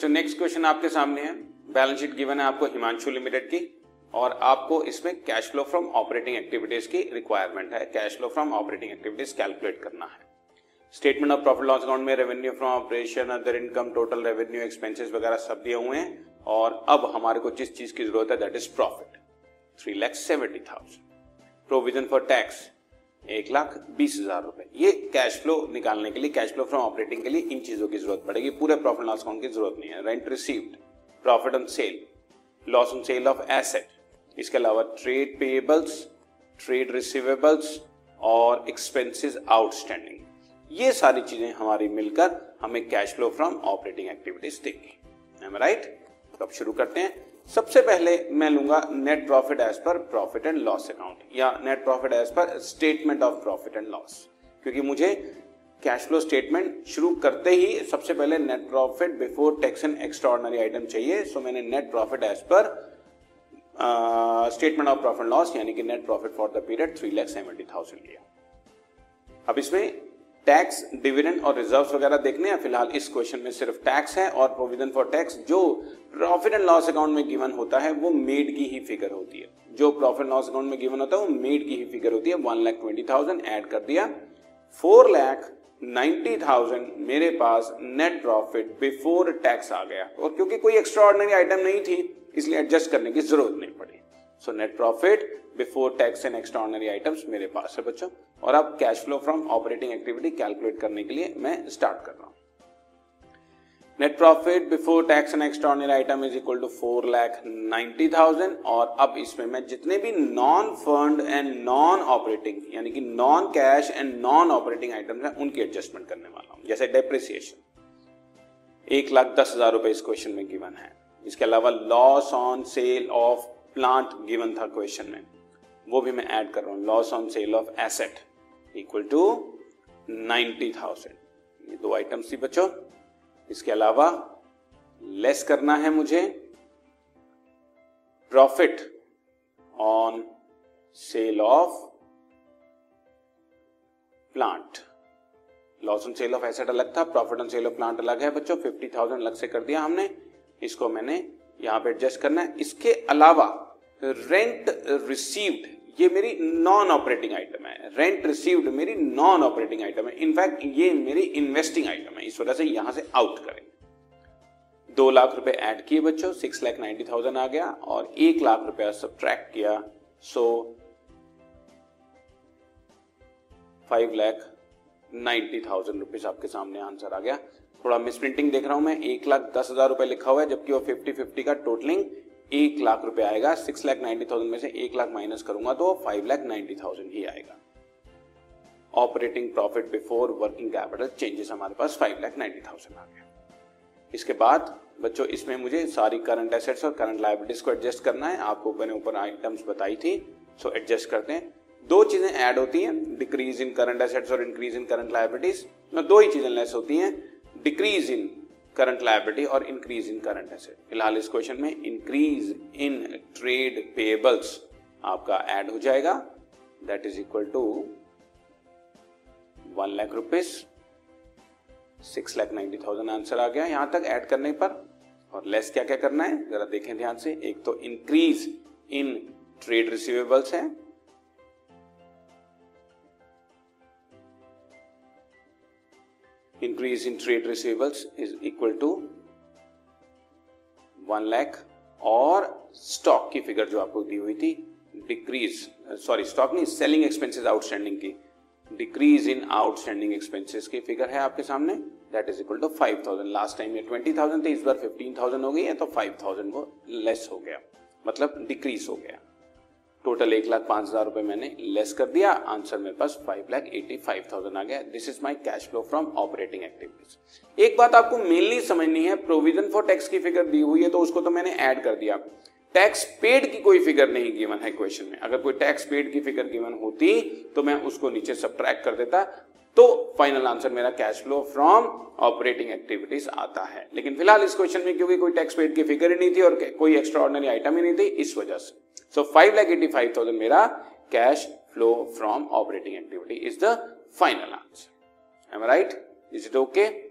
बच्चों next question आपके सामने है। बैलेंस शीट गिवन है आपको हिमांशु लिमिटेड की और आपको इसमें cash flow from operating activities की रिक्वायरमेंट है। Cash flow from operating activities calculate करना है। Statement of profit loss account में revenue from operation other income total revenue expenses वगैरह सब दिए हुए हैं और अब हमारे को जिस चीज़ की ज़रूरत है that is profit three lakh seventy thousand provision for tax एक लाख बीस हज़ार रुपए। ये कैश फ्लो निकालने के लिए कैश फ्लो फ्रॉम ऑपरेटिंग के लिए इन चीज़ों की ज़रूरत पड़ेगी। पूरे प्रॉफिट लॉस अकाउंट की ज़रूरत नहीं है। Rent received profit on sale loss on sale of asset इसके अलावा ट्रेड पेएबल्स ट्रेड रिसीवेबल्स और एक्सपेंसेस आउटस्टैंडिंग ये सारी चीज़ें हमारी मिलकर हमें cash flow from operating activities देंगी। राइट तो अब शुरू करते हैं। सबसे पहले मैं लूँगा net profit as per profit and loss account या net profit as per statement of profit and loss क्योंकि मुझे कैश फ्लो स्टेटमेंट शुरू करते ही सबसे पहले net profit before tax and extra item चाहिए। सो मैंने net profit as per statement of profit loss यानी कि net profit for the period three lakh seventy thousand लिया। अब इसमें टैक्स, डिविडेंड और रिज़र्व वगैरह देखने हैं? फ़िलहाल इस क्वेश्चन में सिर्फ़ टैक्स है और प्रोविज़न फॉर टैक्स, जो प्रॉफिट एंड लॉस अकाउंट में गिवन होता है, वो मेड की ही फिगर होती है। जो प्रॉफिट लॉस अकाउंट में गिवन होता है, वो मेड की ही फिगर होती है। One lakh twenty thousand add कर दिया। फोर लाख नाइन्टी थाउज़ेंड मेरे पास नेट प्रॉफिट बिफोर टैक्स आ गया। और क्योंकि कोई एक्स्ट्रा ऑर्डनरी आइटम नहीं थी, इसलिए एडजस्ट करने की ज़रूरत नहीं पड़ी। So net profit before tax and extra items मेरे पास है बच्चों। और अब cash flow from operating activity calculate करने के लिए मैं स्टार्ट कर रहा हूँ। Net profit before tax and extra item is equal to four lakh ninety thousand और अब इसमें मैं जितने भी non fund and non operating यानी कि non cash and non operating items हैं, उनकी एडजस्टमेंट करने वाला हूँ। जैसे डेप्रिसिएशन एक लाख दस हज़ार रुपए इस क्वेश्चन में गिवन है। इसके अलावा loss on sale of plant given था क्वेश्चन में। वो भी मैं ऐड कर रहा हूँ। Loss on sale of asset equal to ninety thousand ये दो आइटम्स थी बच्चों इसके अलावा लेस करना है मुझे। Profit on sale of plant loss on sale of asset अलग था profit on sale of plant अलग है बच्चों। फिफ्टी थाउज़ेंड अलग से कर दिया हमने। इसको मैंने यहाँ पे एडजस्ट करना है। इसके अलावा रेंट रिसीव्ड ये मेरी नॉन ऑपरेटिंग आइटम है। रेंट रिसीव्ड मेरी नॉन ऑपरेटिंग आइटम है इनफैक्ट ये मेरी इन्वेस्टिंग आइटम है। इस वजह से यहाँ से आउट करें। दो लाख रुपए ऐड किए बच्चों सिक्स लाख नाइन्टी थाउज़ेंड आ गया और एक लाख रुपया सब किया। So five lakh ninety thousand rupees आपके सामने आंसर आ गया। थोड़ा मिस प्रिंटिंग देख रहा हूँ मैं। एक लाख दस हज़ार रुपए लिखा हुआ है, जबकि वो फिफ्टी फिफ्टी का टोटलिंग एक लाख रुपए आएगा। सिक्स लाख नाइन्टी थाउज़ेंड में से एक लाख माइनस करूँगा तो फाइव लाख नाइन्टी थाउज़ेंड ही आएगा। Operating profit before working capital changes हमारे पास फाइव लाख नाइन्टी थाउज़ेंड आ गया। इसके बाद, बच्चों, इसमें मुझे सारी करंट एसेट्स और करंट लाइबिलिटीज को एडजस्ट करना है। आपको मैंने ऊपर आइटम्स बताई थी सो एडजस्ट करते हैं। दो चीज़ें ऐड होती हैं डिक्रीज इन करंट एसेट्स और इंक्रीज इन करंट लाइबिलिटीज में दो ही चीज़ें लेस होती हैं डिक्रीज इन करंट लाइबिलिटी और इंक्रीज इन करंट एसेट फ़िलहाल इस क्वेश्चन में इंक्रीज इन ट्रेड पेबल्स आपका ऐड हो जाएगा। That is equal to one lakh rupees six lakh ninety thousand answer आ गया यहाँ तक ऐड करने पर। और लेस क्या क्या करना है? जरा देखें ध्यान से। एक तो इंक्रीज इन ट्रेड रिसीवेबल्स है। Increase in trade receivables is equal to one lakh और स्टॉक की फिगर जो आपको दी हुई थी डिक्रीज सॉरी स्टॉक नहीं सेलिंग एक्सपेंसेस आउटस्टैंडिंग की डिक्रीज इन आउटस्टैंडिंग एक्सपेंसेस की फिगर है आपके सामने that is equal to five thousand last time ये ट्वेंटी थाउज़ेंड थे, इस बार फिफ्टीन थाउज़ेंड हो गई है तो फाइव थाउज़ेंड वो लेस हो गया मतलब डिक्रीज हो गया। टोटल एक लाख पाँच हज़ार रुपए मैंने लेस कर दिया। आंसर मेरे पास five lakh eighty five thousand आ गया। This is my cash flow from operating activities एक बात आपको मेनली समझनी है प्रोविज़न फॉर टैक्स की फिगर दी हुई है तो उसको तो मैंने ऐड कर दिया। टैक्स पेड की कोई फिगर नहीं गिवन है क्वेश्चन में अगर कोई टैक्स पेड की फिगर गिवन होती तो मैं उसको नीचे सब कर देता तो फाइनल आंसर मेरा cash flow from operating activities आता है लेकिन फ़िलहाल इस क्वेश्चन में क्योंकि कोई टैक्स पेड की फिगर ही नहीं थी और कोई एक्स्ट्रा ऑर्डनरी आइटम ही नहीं थी इस वजह से So 5 lakh 85,000 मेरा cash flow from operating activity is the final answer. Am I right? Is it okay?